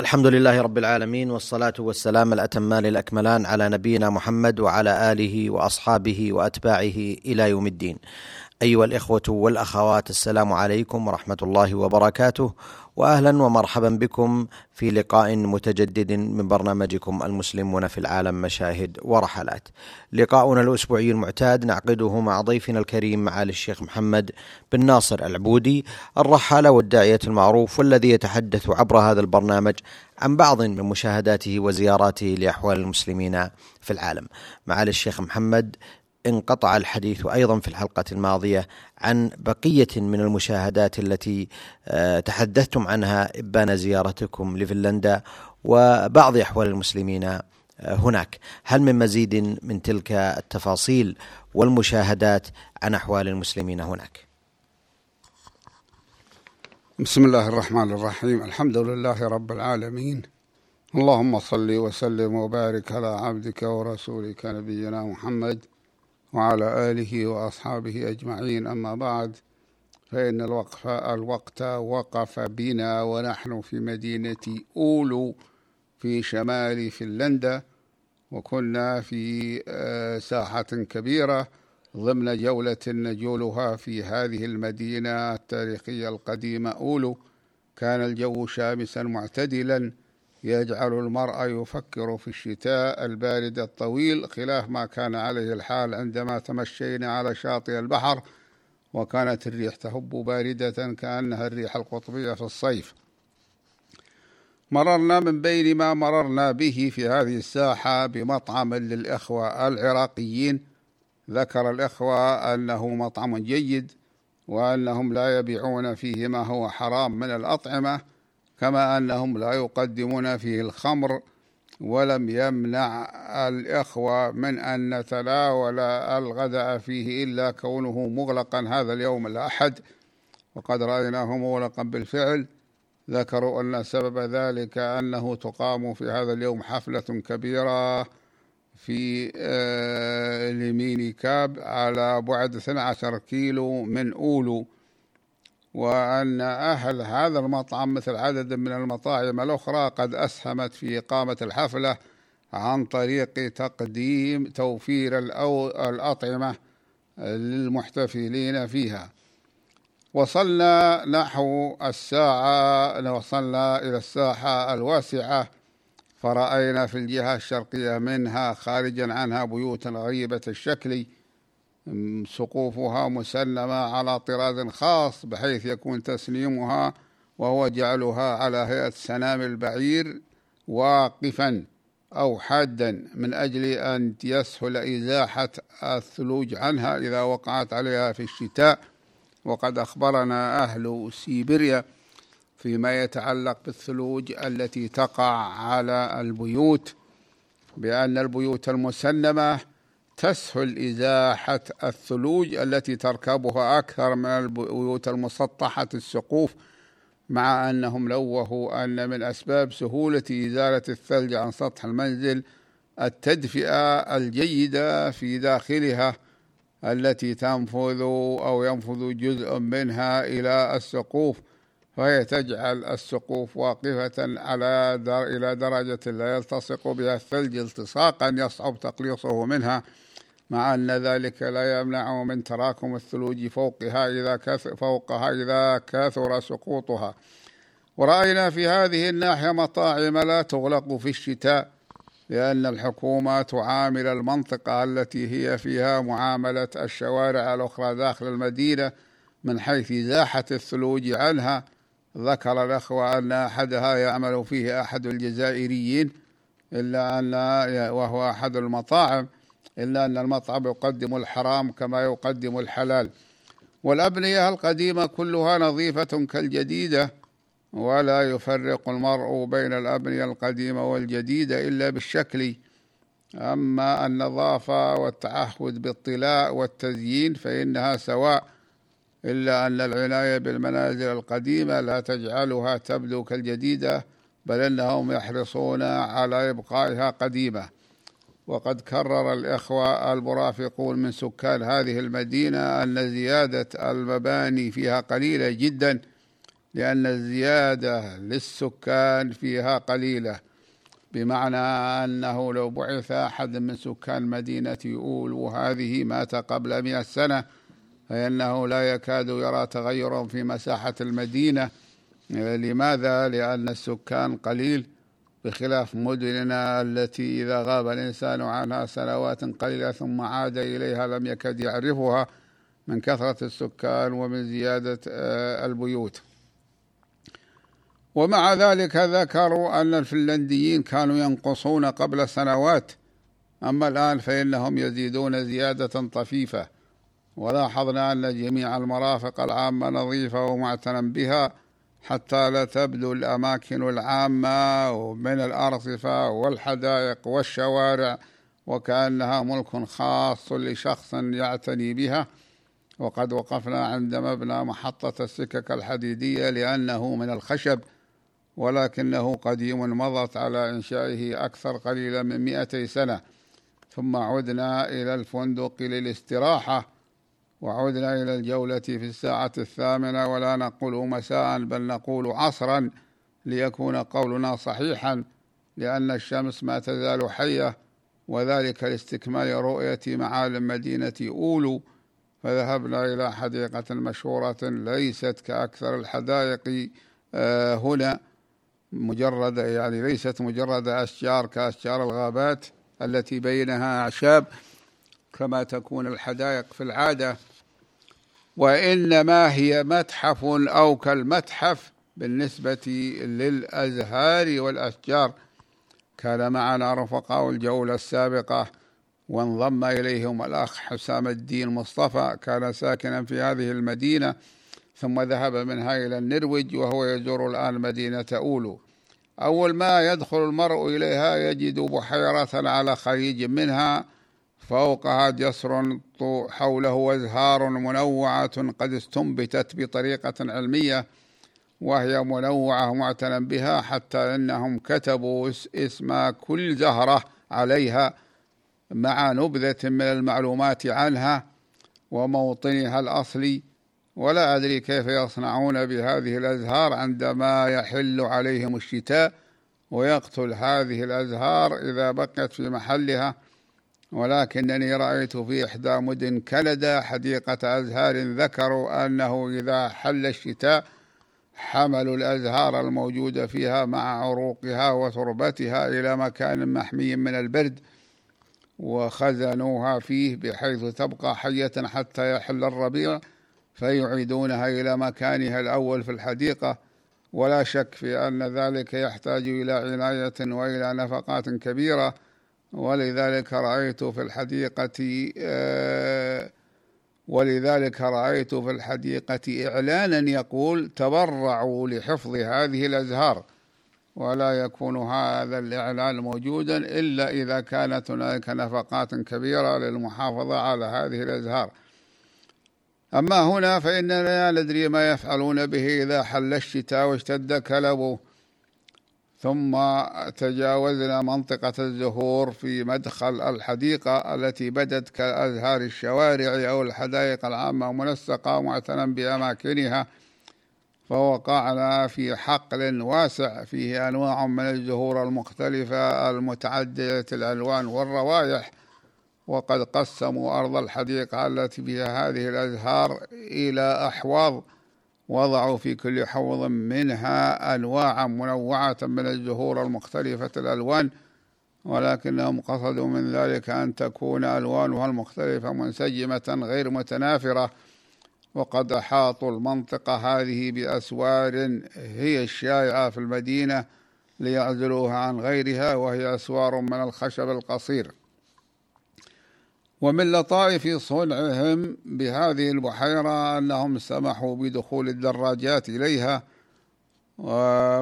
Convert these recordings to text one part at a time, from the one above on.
الحمد لله رب العالمين والصلاة والسلام الأتمان الأكملان على نبينا محمد وعلى آله وأصحابه وأتباعه إلى يوم الدين. أيها الإخوة والأخوات السلام عليكم ورحمة الله وبركاته واهلا ومرحبا بكم في لقاء متجدد من برنامجكم المسلمون في العالم مشاهد ورحلات. لقاؤنا الأسبوعي المعتاد نعقده مع ضيفنا الكريم معالي الشيخ محمد بن ناصر العبودي الرحالة والداعية المعروف والذي يتحدث عبر هذا البرنامج عن بعض من مشاهداته وزياراته لأحوال المسلمين في العالم. معالي الشيخ محمد انقطع الحديث أيضا في الحلقة الماضية عن بقية من المشاهدات التي آه، تحدثتم عنها إبان زيارتكم لفنلندا وبعض أحوال المسلمين آه، هناك. هل من مزيد من تلك التفاصيل والمشاهدات عن أحوال المسلمين هناك؟ بسم الله الرحمن الرحيم. الحمد لله رب العالمين. اللهم صل وسلم وبارك على عبدك ورسولك نبينا محمد وعلى آله وأصحابه أجمعين. أما بعد فإن الوقف الوقت وقف بنا ونحن في مدينة أولو في شمال فنلندا وكنا في آه، ساحة كبيرة ضمن جولة نجولها في هذه المدينة التاريخية القديمة أولو. كان الجو شامسا معتدلا يجعل المرء يفكر في الشتاء البارد الطويل خلاف ما كان عليه الحال عندما تمشينا على شاطئ البحر وكانت الريح تهب باردة كأنها الريح القطبية في الصيف. مررنا من بين ما مررنا به في هذه الساحة بمطعم للإخوة العراقيين. ذكر الإخوة أنه مطعم جيد وأنهم لا يبيعون فيه ما هو حرام من الأطعمة كما أنهم لا يقدمون فيه الخمر ولم يمنع الإخوة من أن نتناول الغداء فيه إلا كونه مغلقا هذا اليوم الأحد. وقد رأيناه مغلقا بالفعل. ذكروا أن سبب ذلك أنه تقام في هذا اليوم حفلة كبيرة في آه، لميني كاب على بعد 12 كيلو من أولو. وأن أهل هذا المطعم مثل عدد من المطاعم الأخرى قد أسهمت في إقامة الحفلة عن طريق تقديم توفير الأطعمة للمحتفلين فيها. وصلنا نحو الساعة وصلنا إلى الساحة الواسعة فرأينا في الجهة الشرقية منها خارجا عنها بيوتا غريبة الشكل سقوفها مسلمة على طراز خاص بحيث يكون تسليمها وهو جعلها على هيئة سنام البعير واقفا أو حادا من أجل أن يسهل إزاحة الثلوج عنها إذا وقعت عليها في الشتاء. وقد أخبرنا أهل سيبيريا فيما يتعلق بالثلوج التي تقع على البيوت بأن البيوت المسلمة تسهل إزاحة الثلوج التي تركبها أكثر من البيوت المسطحة السقوف مع أنهم لوهوا أن من أسباب سهولة إزالة الثلج عن سطح المنزل التدفئة الجيدة في داخلها التي تنفذ أو ينفذ جزء منها إلى السقوف فهي تجعل السقوف واقفة على در إلى درجة لا يلتصق بها الثلج التصاقا يصعب تقليصه منها. مع أن ذلك لا يمنع من تراكم الثلوج فوقها إذا كثر فوقها إذا كثر سقوطها. ورأينا في هذه الناحية مطاعم لا تغلق في الشتاء لأن الحكومة تعامل المنطقة التي هي فيها معاملة الشوارع الأخرى داخل المدينة من حيث إزاحة الثلوج عنها. ذكر الأخوة أن أحدها يعمل فيه أحد الجزائريين إلا أن وهو أحد المطاعم. إلا أن المطعم يقدم الحرام كما يقدم الحلال. والأبنية القديمة كلها نظيفة كالجديدة ولا يفرق المرء بين الأبنية القديمة والجديدة إلا بالشكل. أما النظافة والتعهد بالطلاء والتزيين فإنها سواء إلا أن العناية بالمنازل القديمة لا تجعلها تبدو كالجديدة بل أنهم يحرصون على إبقائها قديمة. وقد كرر الإخوة المرافقون من سكان هذه المدينة أن زيادة المباني فيها قليلة جدا لأن الزيادة للسكان فيها قليلة بمعنى أنه لو بعث أحد من سكان مدينة أولو هذه مات قبل مئة سنة فإنه لا يكاد يرى تغيرا في مساحة المدينة لماذا؟ لأن السكان قليل بخلاف مدننا التي إذا غاب الإنسان عنها سنوات قليلة ثم عاد إليها لم يكد يعرفها من كثرة السكان ومن زيادة آه، البيوت. ومع ذلك ذكروا أن الفنلنديين كانوا ينقصون قبل سنوات أما الآن فإنهم يزيدون زيادة طفيفة. ولاحظنا أن جميع المرافق العامة نظيفة ومعتنى بها حتى لا تبدو الأماكن العامة من الأرصفة والحدائق والشوارع وكأنها ملك خاص لشخص يعتني بها. وقد وقفنا عند مبنى محطة السكك الحديدية لأنه من الخشب ولكنه قديم مضت على إنشائه أكثر قليلا من مئتي سنة. ثم عدنا إلى الفندق للاستراحة وعدنا إلى الجولة في الساعة الثامنة ولا نقول مساء بل نقول عصرا ليكون قولنا صحيحا لأن الشمس ما تزال حية وذلك لاستكمال رؤية معالم مدينة أولو. فذهبنا إلى حديقة مشهورة ليست كأكثر الحدائق آه، هنا مجرد يعني ليست مجرد أشجار كأشجار الغابات التي بينها أعشاب. كما تكون الحدائق في العادة وإنما هي متحف أو كالمتحف بالنسبة للأزهار والأشجار. كان معنا رفقاء الجولة السابقة وانضم إليهم الأخ حسام الدين مصطفى. كان ساكنا في هذه المدينة ثم ذهب منها إلى النرويج وهو يزور الآن مدينة أولو. أول ما يدخل المرء إليها يجد بحيرة على خليج منها فوقها جسر حوله أزهار منوعة قد استنبتت بطريقة علمية وهي منوعة معتنى بها حتى إنهم كتبوا اسم كل زهرة عليها مع نبذة من المعلومات عنها وموطنها الأصلي. ولا أدري كيف يصنعون بهذه الأزهار عندما يحل عليهم الشتاء ويقتل هذه الأزهار إذا بقيت في محلها. ولكنني رأيت في إحدى مدن كندا حديقة أزهار ذكروا أنه إذا حل الشتاء حملوا الأزهار الموجودة فيها مع عروقها وتربتها إلى مكان محمي من البرد وخزنوها فيه بحيث تبقى حية حتى يحل الربيع فيعيدونها إلى مكانها الأول في الحديقة. ولا شك في أن ذلك يحتاج إلى عناية وإلى نفقات كبيرة. ولذلك رأيت في الحديقة آه، ولذلك رأيت في الحديقة إعلانا يقول تبرعوا لحفظ هذه الأزهار. ولا يكون هذا الإعلان موجودا إلا إذا كانت هناك نفقات كبيرة للمحافظة على هذه الأزهار. أما هنا فإننا لا ندري ما يفعلون به إذا حل الشتاء واشتد كلبه. ثم تجاوزنا منطقة الزهور في مدخل الحديقة التي بدت كأزهار الشوارع أو الحدائق العامة منسقة معتنى بأماكنها فوقعنا في حقل واسع فيه أنواع من الزهور المختلفة المتعددة الألوان والروائح وقد قسموا أرض الحديقة التي فيها هذه الأزهار إلى أحواض. وضعوا في كل حوض منها أنواعا منوعة من الزهور المختلفة الألوان ولكنهم قصدوا من ذلك أن تكون ألوانها المختلفة منسجمة غير متنافرة وقد أحاطوا المنطقة هذه بأسوار هي الشائعة في المدينة ليعزلوها عن غيرها وهي أسوار من الخشب القصير. ومن لطائف صنعهم بهذه البحيرة أنهم سمحوا بدخول الدراجات إليها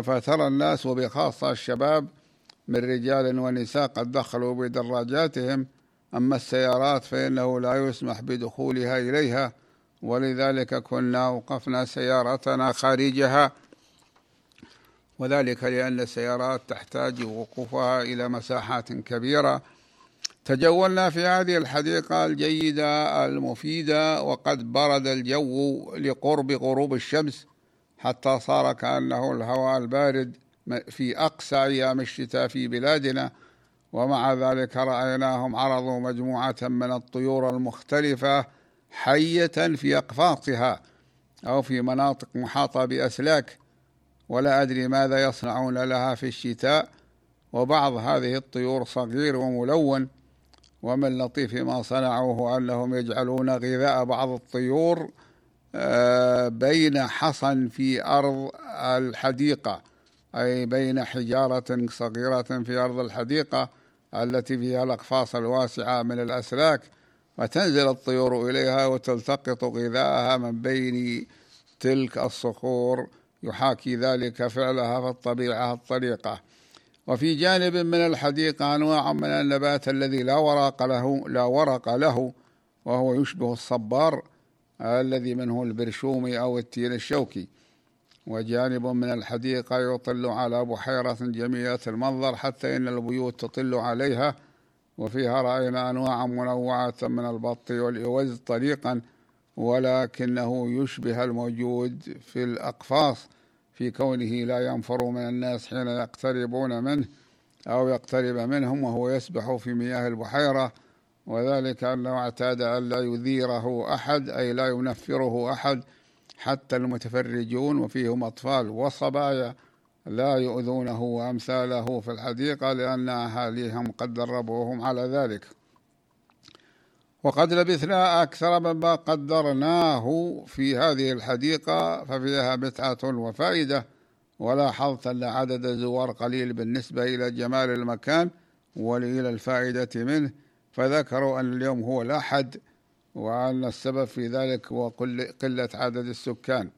فترى الناس وبخاصة الشباب من رجال ونساء قد دخلوا بدراجاتهم. أما السيارات فإنه لا يسمح بدخولها إليها ولذلك كنا وقفنا سيارتنا خارجها. وذلك لأن السيارات تحتاج وقوفها إلى مساحات كبيرة. تجولنا في هذه الحديقة الجيدة المفيدة وقد برد الجو لقرب غروب الشمس حتى صار كأنه الهواء البارد في أقصى أيام الشتاء في بلادنا. ومع ذلك رأيناهم عرضوا مجموعة من الطيور المختلفة حية في أقفاصها أو في مناطق محاطة بأسلاك. ولا أدري ماذا يصنعون لها في الشتاء. وبعض هذه الطيور صغير وملون ومن لطيف ما صنعوه أنهم يجعلون غذاء بعض الطيور آه، بين حصن في أرض الحديقة أي بين حجارة صغيرة في أرض الحديقة التي فيها الأقفاص الواسعة من الأسلاك وتنزل الطيور إليها وتلتقط غذاءها من بين تلك الصخور يحاكي ذلك فعلها في الطبيعة الطريقة. وفي جانب من الحديقة أنواع من النبات الذي لا ورق له لا ورق له وهو يشبه الصبار الذي منه البرشومي أو التين الشوكي. وجانب من الحديقة يطل على بحيرة جميلة المنظر حتى إن البيوت تطل عليها. وفيها رأينا أنواعا منوعة من البط والإوز طريقا ولكنه يشبه الموجود في الأقفاص. في كونه لا ينفر من الناس حين يقتربون منه أو يقترب منهم وهو يسبح في مياه البحيرة. وذلك أنه اعتاد أن لا يذيره أحد أي لا ينفره أحد حتى المتفرجون وفيهم أطفال وصبايا لا يؤذونه وأمثاله في الحديقة لأن أهاليهم قد دربوهم على ذلك. وقد لبثنا أكثر مما قدرناه في هذه الحديقة ففيها متعة وفائدة ولاحظت أن عدد الزوار قليل بالنسبة إلى جمال المكان وإلى الفائدة منه. فذكروا أن اليوم هو الأحد وأن السبب في ذلك هو قلة عدد السكان.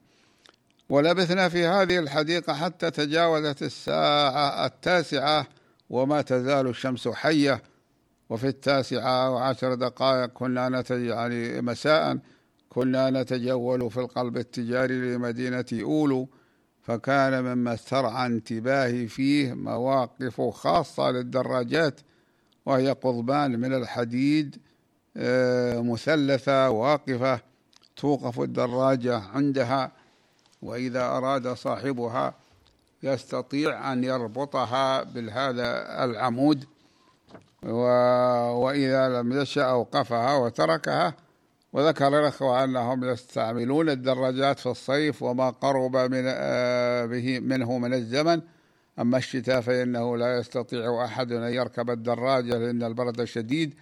ولبثنا في هذه الحديقة حتى تجاوزت الساعة التاسعة وما تزال الشمس حية. وفي التاسعة وعشر دقائق كنا نتج يعني مساء كنا نتجول في القلب التجاري لمدينة أولو فكان مما استرعى انتباهي فيه مواقف خاصة للدراجات وهي قضبان من الحديد آه، مثلثة واقفة توقف الدراجة عندها وإذا أراد صاحبها يستطيع أن يربطها بهذا العمود. و... وإذا لم يشأ أوقفها وتركها وذكر الأخوة أنهم يستعملون الدراجات في الصيف وما قرب من آه، به منه من الزمن. أما الشتاء فإنه لا يستطيع أحد أن يركب الدراجة لأن البرد شديد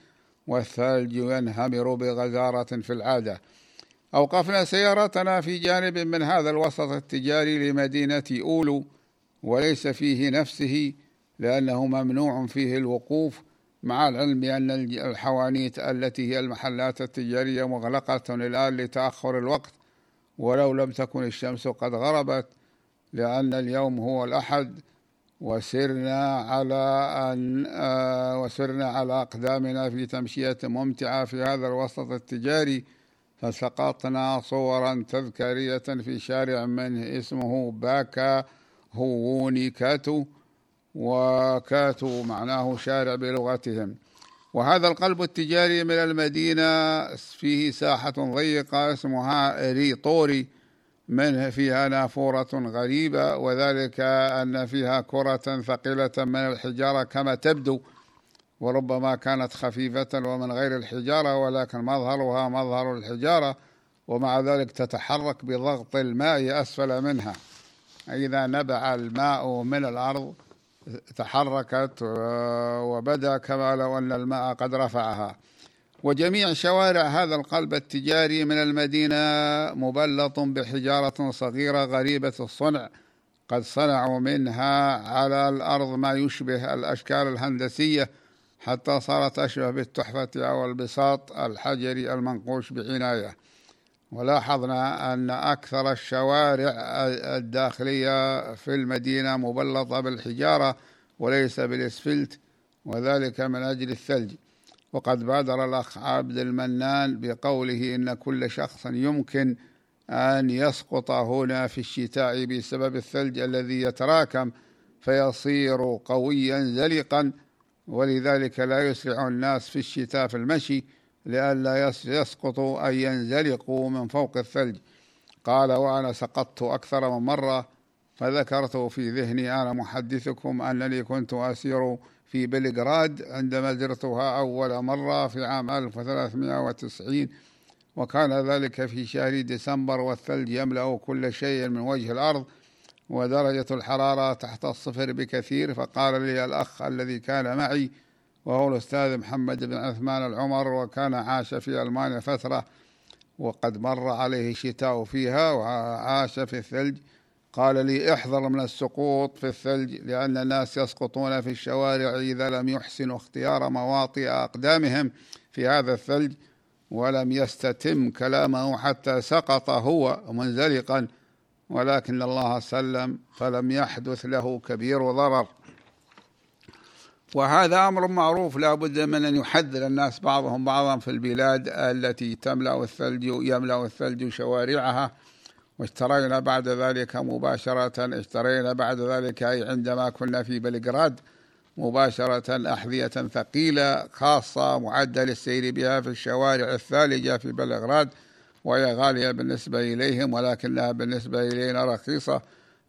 والثلج ينهمر بغزارة في العادة. أوقفنا سيارتنا في جانب من هذا الوسط التجاري لمدينة أولو وليس فيه نفسه لأنه ممنوع فيه الوقوف مع العلم بأن الحوانيت التي هي المحلات التجارية مغلقة الآن لتأخر الوقت ولو لم تكن الشمس قد غربت لأن اليوم هو الأحد وسرنا على أن آه، وسرنا على أقدامنا في تمشية ممتعة في هذا الوسط التجاري. فسقطنا صورا تذكارية في شارع منه اسمه باكا هووني كاتو وكاتو معناه شارع بلغتهم. وهذا القلب التجاري من المدينة فيه ساحة ضيقة اسمها ريطوري منه فيها نافورة غريبة وذلك أن فيها كرة ثقيلة من الحجارة كما تبدو وربما كانت خفيفة ومن غير الحجارة ولكن مظهرها مظهر الحجارة ومع ذلك تتحرك بضغط الماء أسفل منها. إذا نبع الماء من الأرض تحركت وبدا كما لو أن الماء قد رفعها. وجميع شوارع هذا القلب التجاري من المدينة مبلط بحجارة صغيرة غريبة الصنع. قد صنعوا منها على الأرض ما يشبه الأشكال الهندسية حتى صارت أشبه بالتحفة أو البساط الحجري المنقوش بعناية. ولاحظنا أن أكثر الشوارع الداخلية في المدينة مبلطة بالحجارة وليس بالإسفلت وذلك من أجل الثلج. وقد بادر الأخ عبد المنان بقوله إن كل شخص يمكن أن يسقط هنا في الشتاء بسبب الثلج الذي يتراكم فيصير قويا زلقا ولذلك لا يسرع الناس في الشتاء في المشي. لئلا يسقطوا أي ينزلقوا من فوق الثلج. قال وأنا سقطت أكثر من مرة فذكرت في ذهني أنا محدثكم أنني كنت أسير في بلغراد عندما زرتها أول مرة في عام 1390 وكان ذلك في شهر ديسمبر والثلج يملأ كل شيء من وجه الأرض ودرجة الحرارة تحت الصفر بكثير. فقال لي الأخ الذي كان معي وهو الأستاذ محمد بن عثمان العمر وكان عاش في ألمانيا فترة وقد مر عليه الشتاء فيها وعاش في الثلج. قال لي احذر من السقوط في الثلج لأن الناس يسقطون في الشوارع إذا لم يحسنوا اختيار مواطئ أقدامهم في هذا الثلج ولم يستتم كلامه حتى سقط هو منزلقا ولكن الله سلم فلم يحدث له كبير ضرر. وهذا أمر معروف لا بد من أن يحذر الناس بعضهم بعضا في البلاد التي تملأ الثلج يملأ الثلج شوارعها. واشترينا بعد ذلك مباشرة اشترينا بعد ذلك أي عندما كنا في بلغراد مباشرة أحذية ثقيلة خاصة معدة للسير بها في الشوارع الثالجة في بلغراد وهي غالية بالنسبة إليهم ولكنها بالنسبة إلينا رخيصة.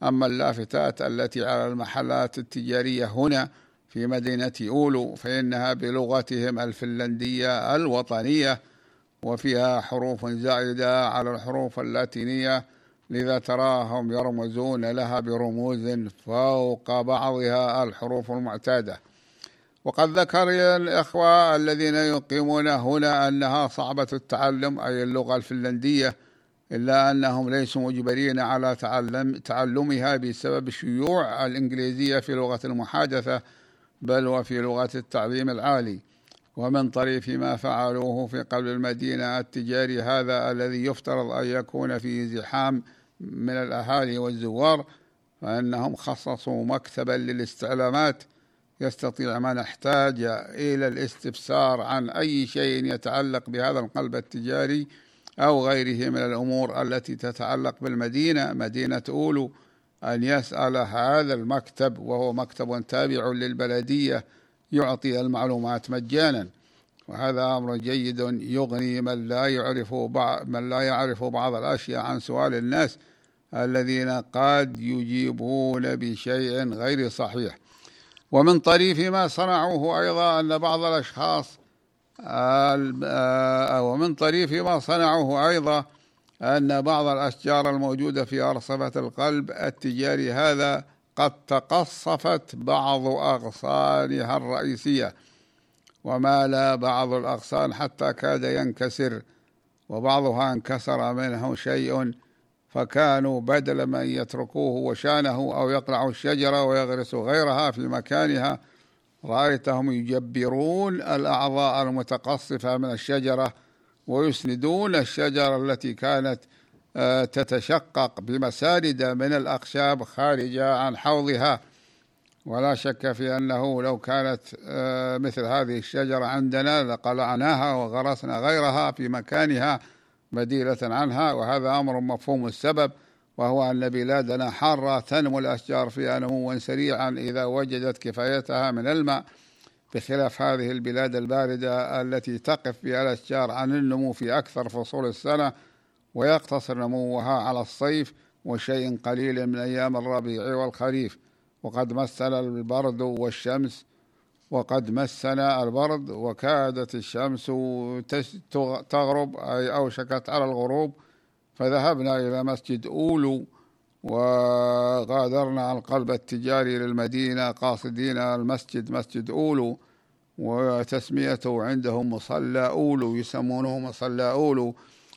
أما اللافتات التي على المحلات التجارية هنا في مدينة أولو فإنها بلغتهم الفنلندية الوطنية وفيها حروف زائدة على الحروف اللاتينية لذا تراهم يرمزون لها برموز فوق بعضها الحروف المعتادة. وقد ذكر الإخوة الذين يقيمون هنا أنها صعبة التعلم أي اللغة الفنلندية إلا أنهم ليسوا مجبرين على تعلم تعلمها بسبب شيوع الإنجليزية في لغة المحادثة بل وفي لغة التعليم العالي. ومن طريف ما فعلوه في قلب المدينة التجاري هذا الذي يفترض أن يكون في زحام من الأهالي والزوار فإنهم خصصوا مكتبا للاستعلامات. يستطيع من احتاج إلى الاستفسار عن أي شيء يتعلق بهذا القلب التجاري أو غيره من الأمور التي تتعلق بالمدينة مدينة أولو. أن يسأل هذا المكتب وهو مكتب تابع للبلدية يعطي المعلومات مجانا. وهذا أمر جيد يغني من لا يعرف بعض من لا يعرف بعض الأشياء عن سؤال الناس الذين قد يجيبون بشيء غير صحيح. ومن طريف ما صنعوه أيضا أن بعض الأشخاص آه، ومن طريف ما صنعوه أيضا أن بعض الأشجار الموجودة في أرصفة القلب التجاري هذا قد تقصفت بعض أغصانها الرئيسية ومال بعض الأغصان حتى كاد ينكسر وبعضها انكسر منه شيء فكانوا بدل من يتركوه وشانه أو يقلعوا الشجرة ويغرسوا غيرها في مكانها رأيتهم يجبرون الأعضاء المتقصفة من الشجرة ويسندون الشجرة التي كانت آه، تتشقق بمسارد من الأخشاب خارجة عن حوضها. ولا شك في أنه لو كانت آه، مثل هذه الشجرة عندنا لقلعناها وغرسنا غيرها في مكانها بديلة عنها وهذا أمر مفهوم السبب وهو أن بلادنا حارة تنمو الأشجار فيها نموا سريعا إذا وجدت كفايتها من الماء. بخلاف هذه البلاد الباردة التي تقف فيها الأشجار عن النمو في أكثر فصول السنة ويقتصر نموها على الصيف وشيء قليل من أيام الربيع والخريف. وقد مثل البرد والشمس وقد مسنا البرد وكادت الشمس تغرب أي أوشكت على الغروب فذهبنا إلى مسجد أولو وغادرنا القلب التجاري للمدينة قاصدين المسجد مسجد أولو وتسميته عندهم مصلى أولو يسمونه مصلى أولو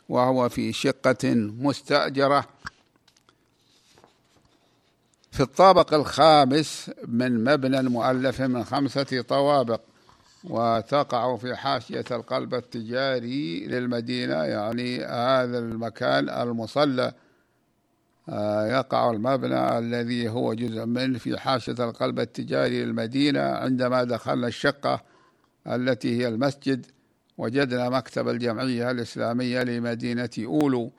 وهو في شقة مستأجرة. في الطابق الخامس من مبنى مؤلف من خمسة طوابق وتقع في حاشية القلب التجاري للمدينة يعني هذا المكان المصلى. يقع المبنى الذي هو جزء منه في حاشية القلب التجاري للمدينة عندما دخلنا الشقة التي هي المسجد وجدنا مكتب الجمعية الإسلامية لمدينة أولو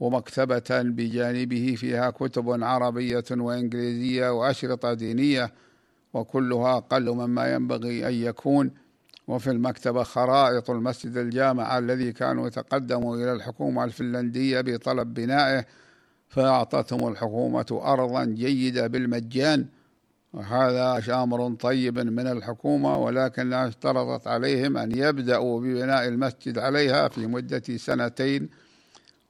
ومكتبة بجانبه فيها كتب عربية وإنجليزية وأشرطة دينية وكلها أقل مما ينبغي أن يكون. وفي المكتبة خرائط المسجد الجامع الذي كانوا يتقدموا إلى الحكومة الفنلندية بطلب بنائه. فأعطتهم الحكومة أرضا جيدة بالمجان. وهذا أمر طيب من الحكومة ولكنها اشترطت عليهم أن يبدأوا ببناء المسجد عليها في مدة سنتين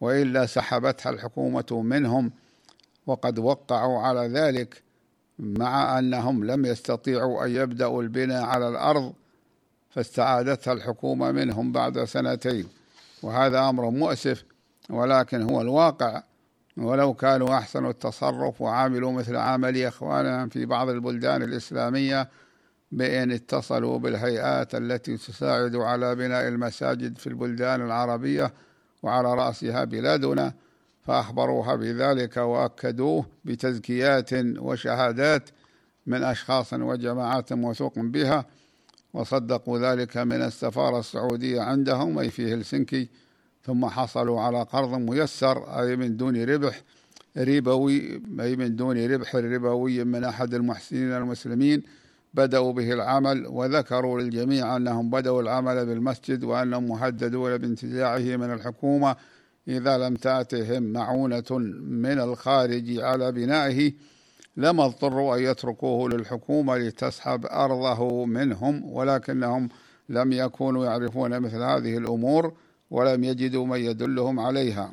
وإلا سحبتها الحكومة منهم. وقد وقعوا على ذلك مع أنهم لم يستطيعوا أن يبدأوا البناء على الأرض فاستعادتها الحكومة منهم بعد سنتين. وهذا أمر مؤسف ولكن هو الواقع. ولو كانوا أحسنوا التصرف وعاملوا مثل عمل إخوانهم في بعض البلدان الإسلامية بأن اتصلوا بالهيئات التي تساعد على بناء المساجد في البلدان العربية وعلى رأسها بلادنا فأخبروها بذلك وأكدوه بتزكيات وشهادات من أشخاص وجماعات موثوق بها وصدقوا ذلك من السفارة السعودية عندهم أي في هلسنكي. ثم حصلوا على قرض ميسر أي من دون ربح ربوي أي من دون ربح ربوي من أحد المحسنين المسلمين بدأوا به العمل وذكروا للجميع أنهم بدأوا العمل بالمسجد وأنهم مهددون بانتزاعه من الحكومة إذا لم تأتهم معونة من الخارج على بنائه لما اضطروا أن يتركوه للحكومة لتسحب أرضه منهم ولكنهم لم يكونوا يعرفون مثل هذه الأمور. ولم يجدوا من يدلهم عليها.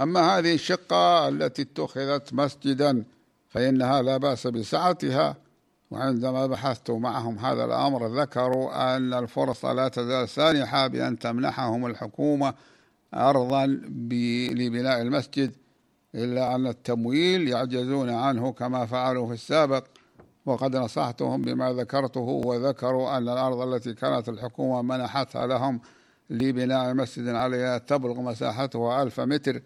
أما هذه الشقة التي اتخذت مسجدا فإنها لا بأس بسعتها وعندما بحثت معهم هذا الأمر ذكروا أن الفرصة لا تزال سانحة بأن تمنحهم الحكومة أرضا لبناء المسجد إلا أن التمويل يعجزون عنه كما فعلوا في السابق. وقد نصحتهم بما ذكرته وذكروا أن الأرض التي كانت الحكومة منحتها لهم لبناء مسجد عليها تبلغ مساحته ألف متر.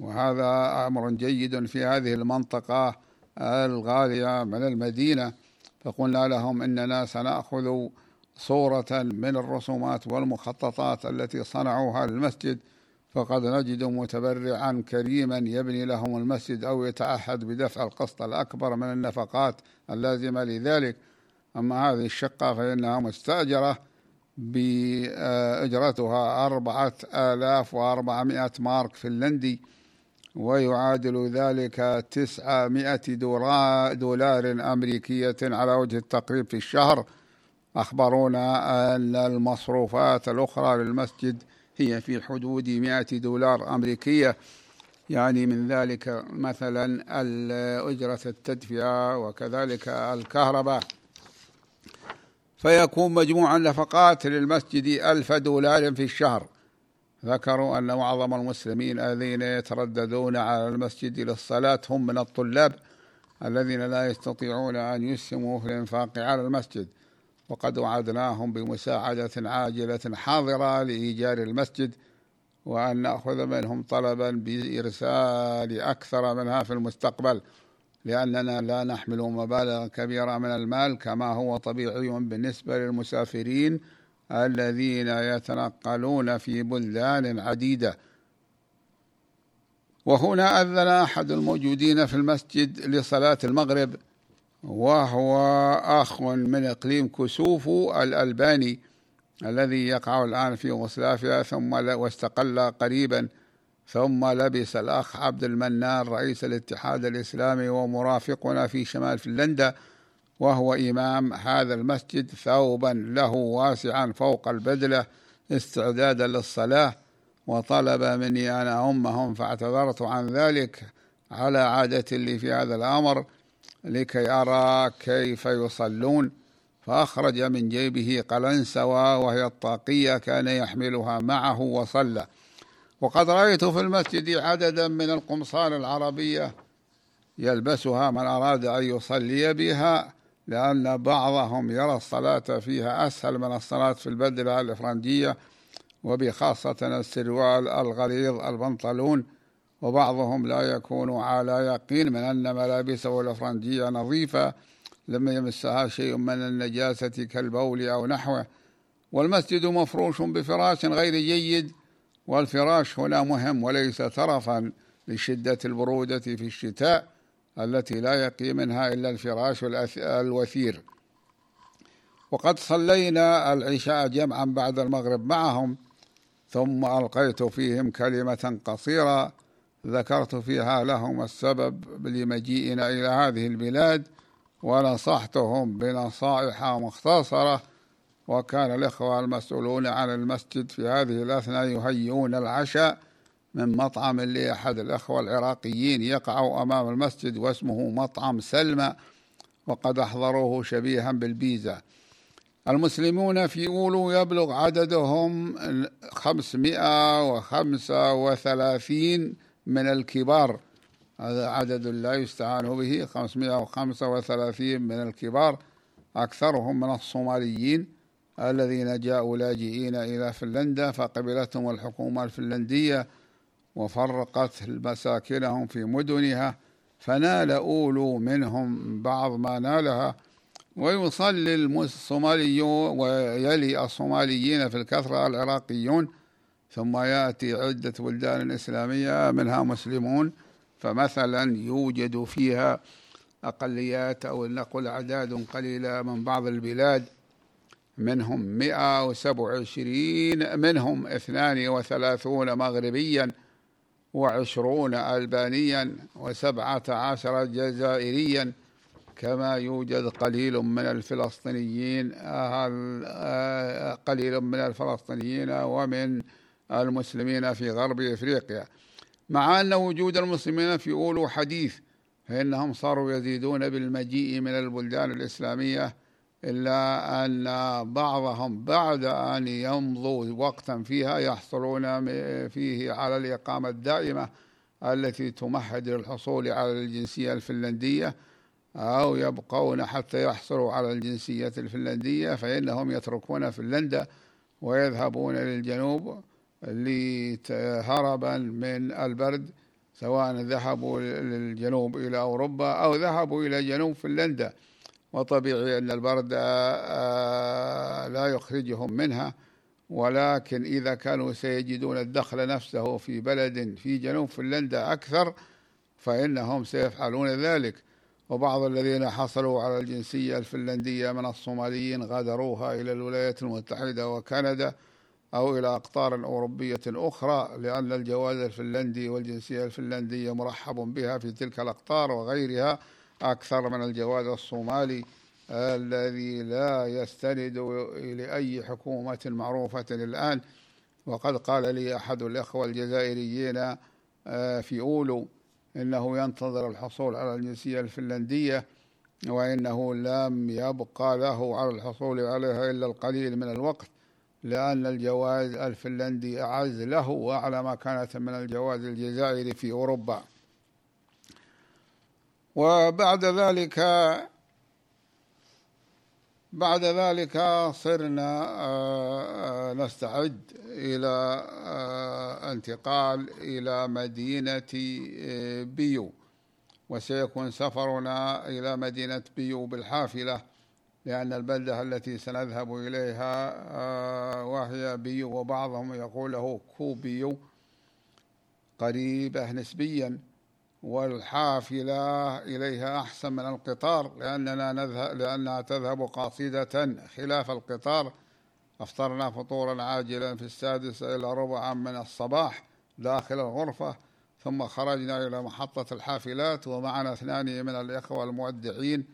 وهذا أمر جيد في هذه المنطقة الغالية من المدينة. فقلنا لهم إننا سنأخذ صورة من الرسومات والمخططات التي صنعوها للمسجد. فقد نجد متبرعا كريما يبني لهم المسجد أو يتعهد بدفع القسط الأكبر من النفقات اللازمة لذلك. أما هذه الشقة فإنها مستأجرة بأجرتها أربعة آلاف وأربعمائة مارك فنلندي ويعادل ذلك تسعمائة دولار أمريكية على وجه التقريب في الشهر. أخبرونا أن المصروفات الأخرى للمسجد هي في حدود 100 دولار أمريكية. يعني من ذلك مثلا أجرة التدفئة وكذلك الكهرباء. فيكون مجموع النفقات للمسجد ألف دولار في الشهر. ذكروا أن معظم المسلمين الذين يترددون على المسجد للصلاة هم من الطلاب الذين لا يستطيعون أن يسهموا في الإنفاق على المسجد وقد وعدناهم بمساعدة عاجلة حاضرة لإيجار المسجد وأن نأخذ منهم طلبا بإرسال أكثر منها في المستقبل. لأننا لا نحمل مبالغ كبيرة من المال كما هو طبيعي بالنسبة للمسافرين الذين يتنقلون في بلدان عديدة. وهنا أذن أحد الموجودين في المسجد لصلاة المغرب وهو أخ من إقليم كسوفو الألباني الذي يقع الآن في يوغوسلافيا ثم واستقل قريبا. ثم لبس الأخ عبد المنان رئيس الاتحاد الإسلامي ومرافقنا في شمال فنلندا وهو إمام هذا المسجد ثوبا له واسعا فوق البدلة استعدادا للصلاة وطلب مني أن أمهم فاعتذرت عن ذلك على عادة لي في هذا الأمر لكي أرى كيف يصلون. فأخرج من جيبه قلنسوة وهي الطاقية كان يحملها معه وصلى. وقد رأيت في المسجد عددا من القمصان العربية يلبسها من أراد أن يصلي بها لأن بعضهم يرى الصلاة فيها أسهل من الصلاة في البدلة الإفرنجية وبخاصة السروال الغليظ البنطلون وبعضهم لا يكون على يقين من أن ملابسه الإفرنجية نظيفة لم يمسها شيء من النجاسة كالبول أو نحوه. والمسجد مفروش بفراش غير جيد والفراش هنا مهم وليس ترفا لشدة البرودة في الشتاء التي لا يقي منها إلا الفراش الوثير. وقد صلينا العشاء جمعا بعد المغرب معهم ثم ألقيت فيهم كلمة قصيرة ذكرت فيها لهم السبب لمجيئنا إلى هذه البلاد ونصحتهم بنصائح مختصرة وكان الإخوة المسؤولون عن المسجد في هذه الأثناء يهيئون العشاء من مطعم لأحد الإخوة العراقيين يقع أمام المسجد واسمه مطعم سلمى وقد أحضروه شبيها بالبيزا. المسلمون في أولو يبلغ عددهم خمسمائة وخمسة وثلاثين من الكبار. هذا عدد لا يستعان به خمسمائة وخمسة وثلاثين من الكبار أكثرهم من الصوماليين. الذين جاءوا لاجئين إلى فنلندا فقبلتهم الحكومة الفنلندية وفرقت مساكنهم في مدنها فنال أولو منهم بعض ما نالها ويصلي الصوماليون ويلي الصوماليين في الكثرة العراقيون ثم يأتي عدة بلدان إسلامية منها مسلمون فمثلا يوجد فيها أقليات أو نقول أعداد قليلة من بعض البلاد منهم مئة وسبع وعشرين منهم اثنان وثلاثون مغربيا وعشرون ألبانيا وسبعة عشر جزائريا. كما يوجد قليل من الفلسطينيين قليل من الفلسطينيين ومن المسلمين في غرب إفريقيا. مع أن وجود المسلمين في أولو حديث فإنهم صاروا يزيدون بالمجيء من البلدان الإسلامية إلا أن بعضهم بعد أن يمضوا وقتا فيها يحصلون فيه على الإقامة الدائمة التي تمهد للحصول على الجنسية الفنلندية أو يبقون حتى يحصلوا على الجنسية الفنلندية فإنهم يتركون فنلندا ويذهبون للجنوب هربا من البرد سواء ذهبوا للجنوب إلى أوروبا أو ذهبوا إلى جنوب فنلندا. وطبيعي أن البرد آه، لا يخرجهم منها. ولكن إذا كانوا سيجدون الدخل نفسه في بلد في جنوب فنلندا أكثر فإنهم سيفعلون ذلك. وبعض الذين حصلوا على الجنسية الفنلندية من الصوماليين غادروها إلى الولايات المتحدة وكندا أو إلى أقطار أوروبية أخرى لأن الجواز الفنلندي والجنسية الفنلندية مرحب بها في تلك الأقطار وغيرها. أكثر من الجواز الصومالي الذي لا يستند لأي حكومة معروفة الآن. وقد قال لي أحد الإخوة الجزائريين آه، في أولو إنه ينتظر الحصول على الجنسية الفنلندية وإنه لم يبقى له على الحصول عليها إلا القليل من الوقت لأن الجواز الفنلندي أعز له وأعلى ما كانت من الجواز الجزائري في أوروبا. وبعد ذلك بعد ذلك صرنا آه، آه، نستعد إلى آه، انتقال إلى مدينة بيو. وسيكون سفرنا إلى مدينة بيو بالحافلة لأن البلدة التي سنذهب إليها وهي بيو وبعضهم يقول له كوبيو قريبة نسبيا. والحافلة إليها أحسن من القطار لأننا نذهب لأنها تذهب قاصدة خلاف القطار. أفطرنا فطورا عاجلا في السادسة إلى ربع من الصباح داخل الغرفة ثم خرجنا إلى محطة الحافلات ومعنا اثنان من الإخوة المودعين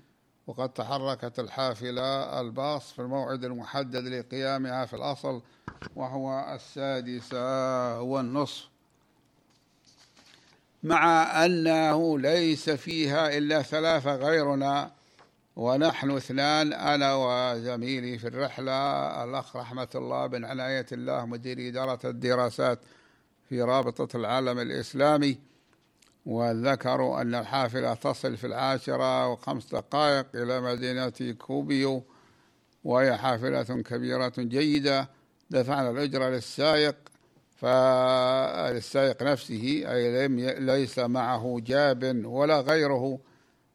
وقد تحركت الحافلة الباص في الموعد المحدد لقيامها في الأصل وهو السادسة والنصف. مع أنه ليس فيها إلا ثلاثة غيرنا ونحن اثنان أنا وزميلي في الرحلة الأخ رحمة الله بن عناية الله مدير إدارة الدراسات في رابطة العالم الإسلامي وذكروا أن الحافلة تصل في العاشرة وخمس دقائق إلى مدينة كوبيو وهي حافلة كبيرة جيدة دفعنا الأجرة للسائق. فالسائق نفسه أي ليس معه جاب ولا غيره.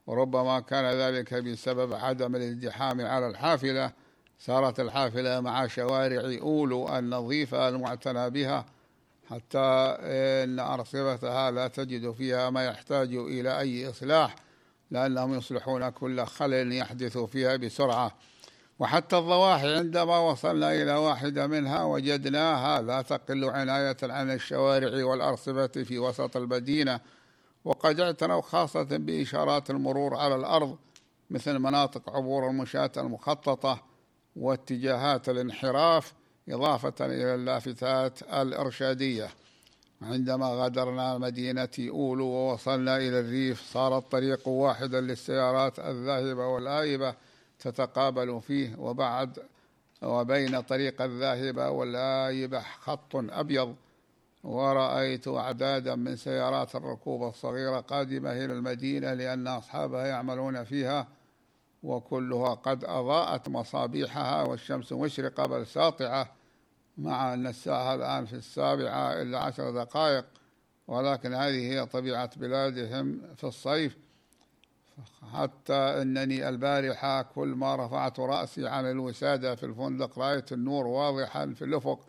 وربما كان ذلك بسبب عدم الازدحام على الحافلة. سارت الحافلة مع شوارع أولو النظيفة المعتنى بها. حتى إن أرصفتها لا تجد فيها ما يحتاج إلى أي إصلاح لأنهم يصلحون كل خلل يحدث فيها بسرعة. وحتى الضواحي عندما وصلنا إلى واحدة منها وجدناها لا تقل عناية عن الشوارع والأرصفة في وسط المدينة وقد اعتنوا خاصة بإشارات المرور على الأرض مثل مناطق عبور المشاة المخططة واتجاهات الانحراف إضافة إلى اللافتات الإرشادية. عندما غادرنا مدينة أولو ووصلنا إلى الريف صار الطريق واحدا للسيارات الذاهبة والآيبة تتقابل فيه وبعد وبين طريق الذاهبة والآيبة خط أبيض. ورأيت أعدادا من سيارات الركوب الصغيرة قادمة إلى المدينة لأن أصحابها يعملون فيها وكلها قد أضاءت مصابيحها والشمس مشرقة بل ساطعة مع أن الساعة الآن في السابعة إلا عشر دقائق. ولكن هذه هي طبيعة بلادهم في الصيف. حتى أنني البارحة كل ما رفعت رأسي عن الوسادة في الفندق رأيت النور واضحا في الأفق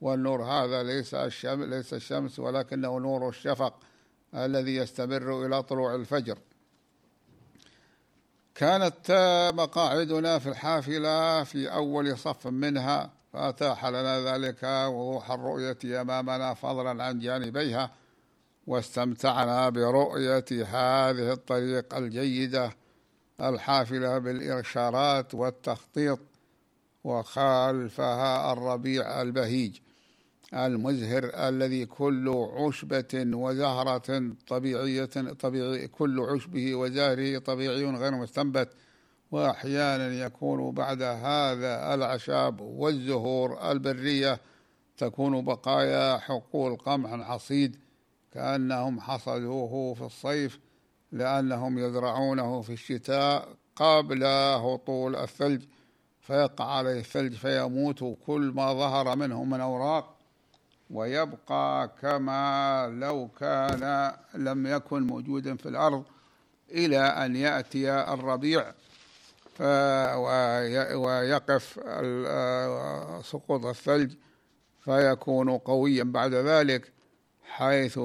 والنور هذا ليس الشمس ليس الشمس ولكنه نور الشفق الذي يستمر إلى طلوع الفجر. كانت مقاعدنا في الحافلة في أول صف منها فأتاح لنا ذلك وضوح الرؤية أمامنا فضلا عن جانبيها. واستمتعنا برؤية هذه الطريق الجيدة الحافلة بالإرشارات والتخطيط وخلفها الربيع البهيج المزهر الذي كل عشبة وزهرة طبيعية طبيعي كل عشبه وزهره طبيعي غير مستنبت. وأحيانا يكون بعد هذا الأعشاب والزهور البرية تكون بقايا حقول قمح حصيد كأنهم حصدوه في الصيف لأنهم يزرعونه في الشتاء قبل هطول الثلج فيقع عليه الثلج فيموت كل ما ظهر منه من أوراق ويبقى كما لو كان لم يكن موجودا في الأرض إلى أن يأتي الربيع ويقف سقوط الثلج فيكون قويا بعد ذلك. حيث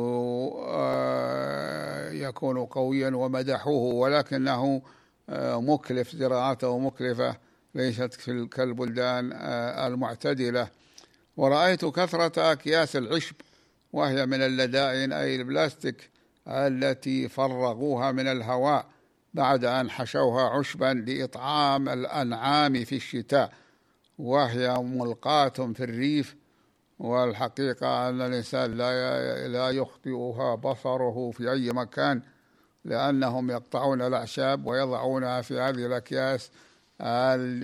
آه، يكون قويا ومدحوه ولكنه آه، مكلف زراعته مكلفة ليست كالبلدان آه، المعتدلة. ورأيت كثرة أكياس العشب وهي من اللدائن أي البلاستيك التي فرغوها من الهواء بعد أن حشوها عشبا لإطعام الأنعام في الشتاء وهي ملقاة في الريف والحقيقة أن الإنسان لا لا يخطئها بصره في أي مكان لأنهم يقطعون الأعشاب ويضعونها في هذه الأكياس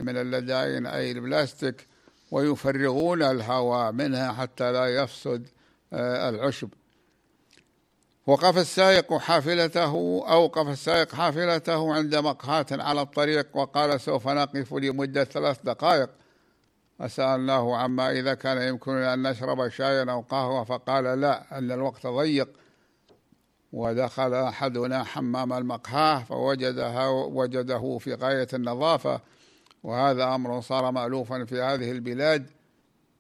من اللدائن أي البلاستيك ويفرغون الهواء منها حتى لا يفسد آه، العشب. وقف السائق حافلته أوقف السائق حافلته عند مقهاة على الطريق وقال سوف نقف لمدة ثلاث دقائق. فسألناه عما إذا كان يمكننا أن نشرب شايا أو قهوة فقال لا أن الوقت ضيق. ودخل أحدنا حمام المقهاة فوجدها وجده في غاية النظافة. وهذا أمر صار مألوفا في هذه البلاد.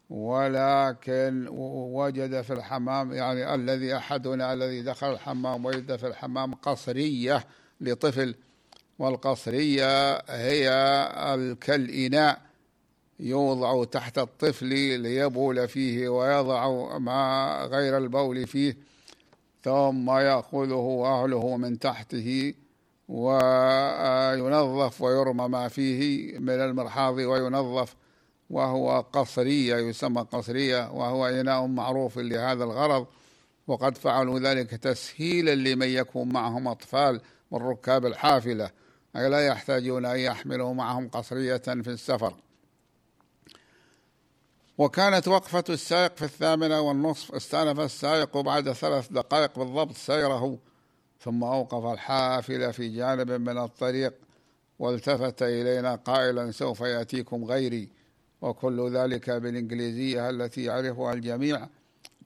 ولكن وجد في الحمام يعني الذي أحدنا الذي دخل الحمام وجد في الحمام قصرية لطفل. والقصرية هي كالإناء يوضع تحت الطفل ليبول فيه ويضع ما غير البول فيه ثم يأخذه أهله من تحته وينظف ويرمى ما فيه من المرحاض وينظف وهو قصرية يسمى قصرية وهو إناء معروف لهذا الغرض. وقد فعلوا ذلك تسهيلا لمن يكون معهم أطفال من ركاب الحافلة أي لا يحتاجون أن يحملوا معهم قصرية في السفر. وكانت وقفة السائق في الثامنة والنصف استأنف السائق بعد ثلاث دقائق بالضبط سيره ثم أوقف الحافلة في جانب من الطريق والتفت إلينا قائلا سوف يأتيكم غيري. وكل ذلك بالإنجليزية التي يعرفها الجميع.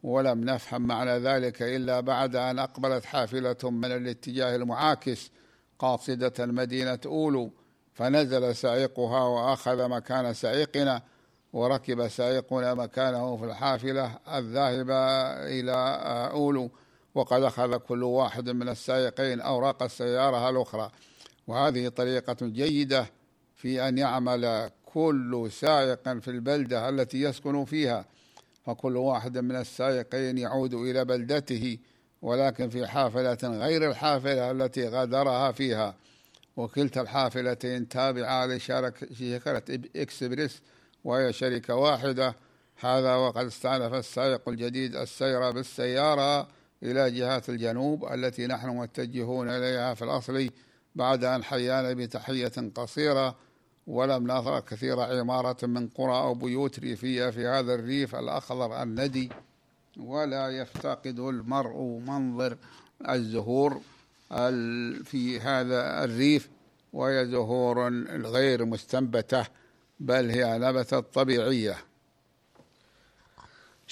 ولم نفهم معنى ذلك إلا بعد أن أقبلت حافلة من الاتجاه المعاكس قاصدة مدينة أولو. فنزل سائقها وأخذ مكان سائقنا. وركب سائقنا مكانه في الحافلة الذاهبة إلى أولو وقد أخذ كل واحد من السائقين أوراق السيارة الأخرى. وهذه طريقة جيدة في أن يعمل كل سائق في البلدة التي يسكن فيها. فكل واحد من السائقين يعود إلى بلدته ولكن في حافلة غير الحافلة التي غادرها فيها. وكلتا الحافلتين تابعة لشركة إكسبريس وهي شركة واحدة. هذا وقد استأنف السائق الجديد السير بالسيارة إلى جهات الجنوب التي نحن متجهون إليها في الأصل بعد أن حيانا بتحية قصيرة. ولم نظر كثير عمارة من قرى أو بيوت ريفية في هذا الريف الأخضر الندي. ولا يفتقد المرء منظر الزهور في هذا الريف. وهي زهور غير مستنبتة. بل هي نبتة طبيعية.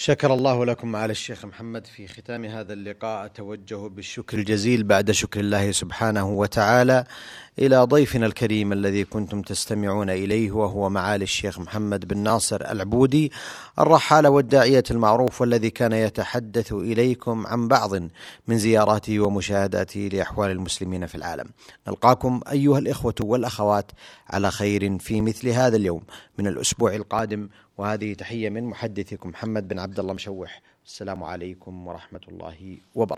شكر الله لكم على الشيخ محمد في ختام هذا اللقاء. أتوجه بالشكر الجزيل بعد شكر الله سبحانه وتعالى إلى ضيفنا الكريم الذي كنتم تستمعون إليه وهو معالي الشيخ محمد بن ناصر العبودي الرحال والداعية المعروف والذي كان يتحدث إليكم عن بعض من زياراته ومشاهداته لأحوال المسلمين في العالم. نلقاكم أيها الإخوة والأخوات على خير في مثل هذا اليوم من الأسبوع القادم. وهذه تحية من محدثكم محمد بن عبد الله مشوح. السلام عليكم ورحمة الله وبركاته.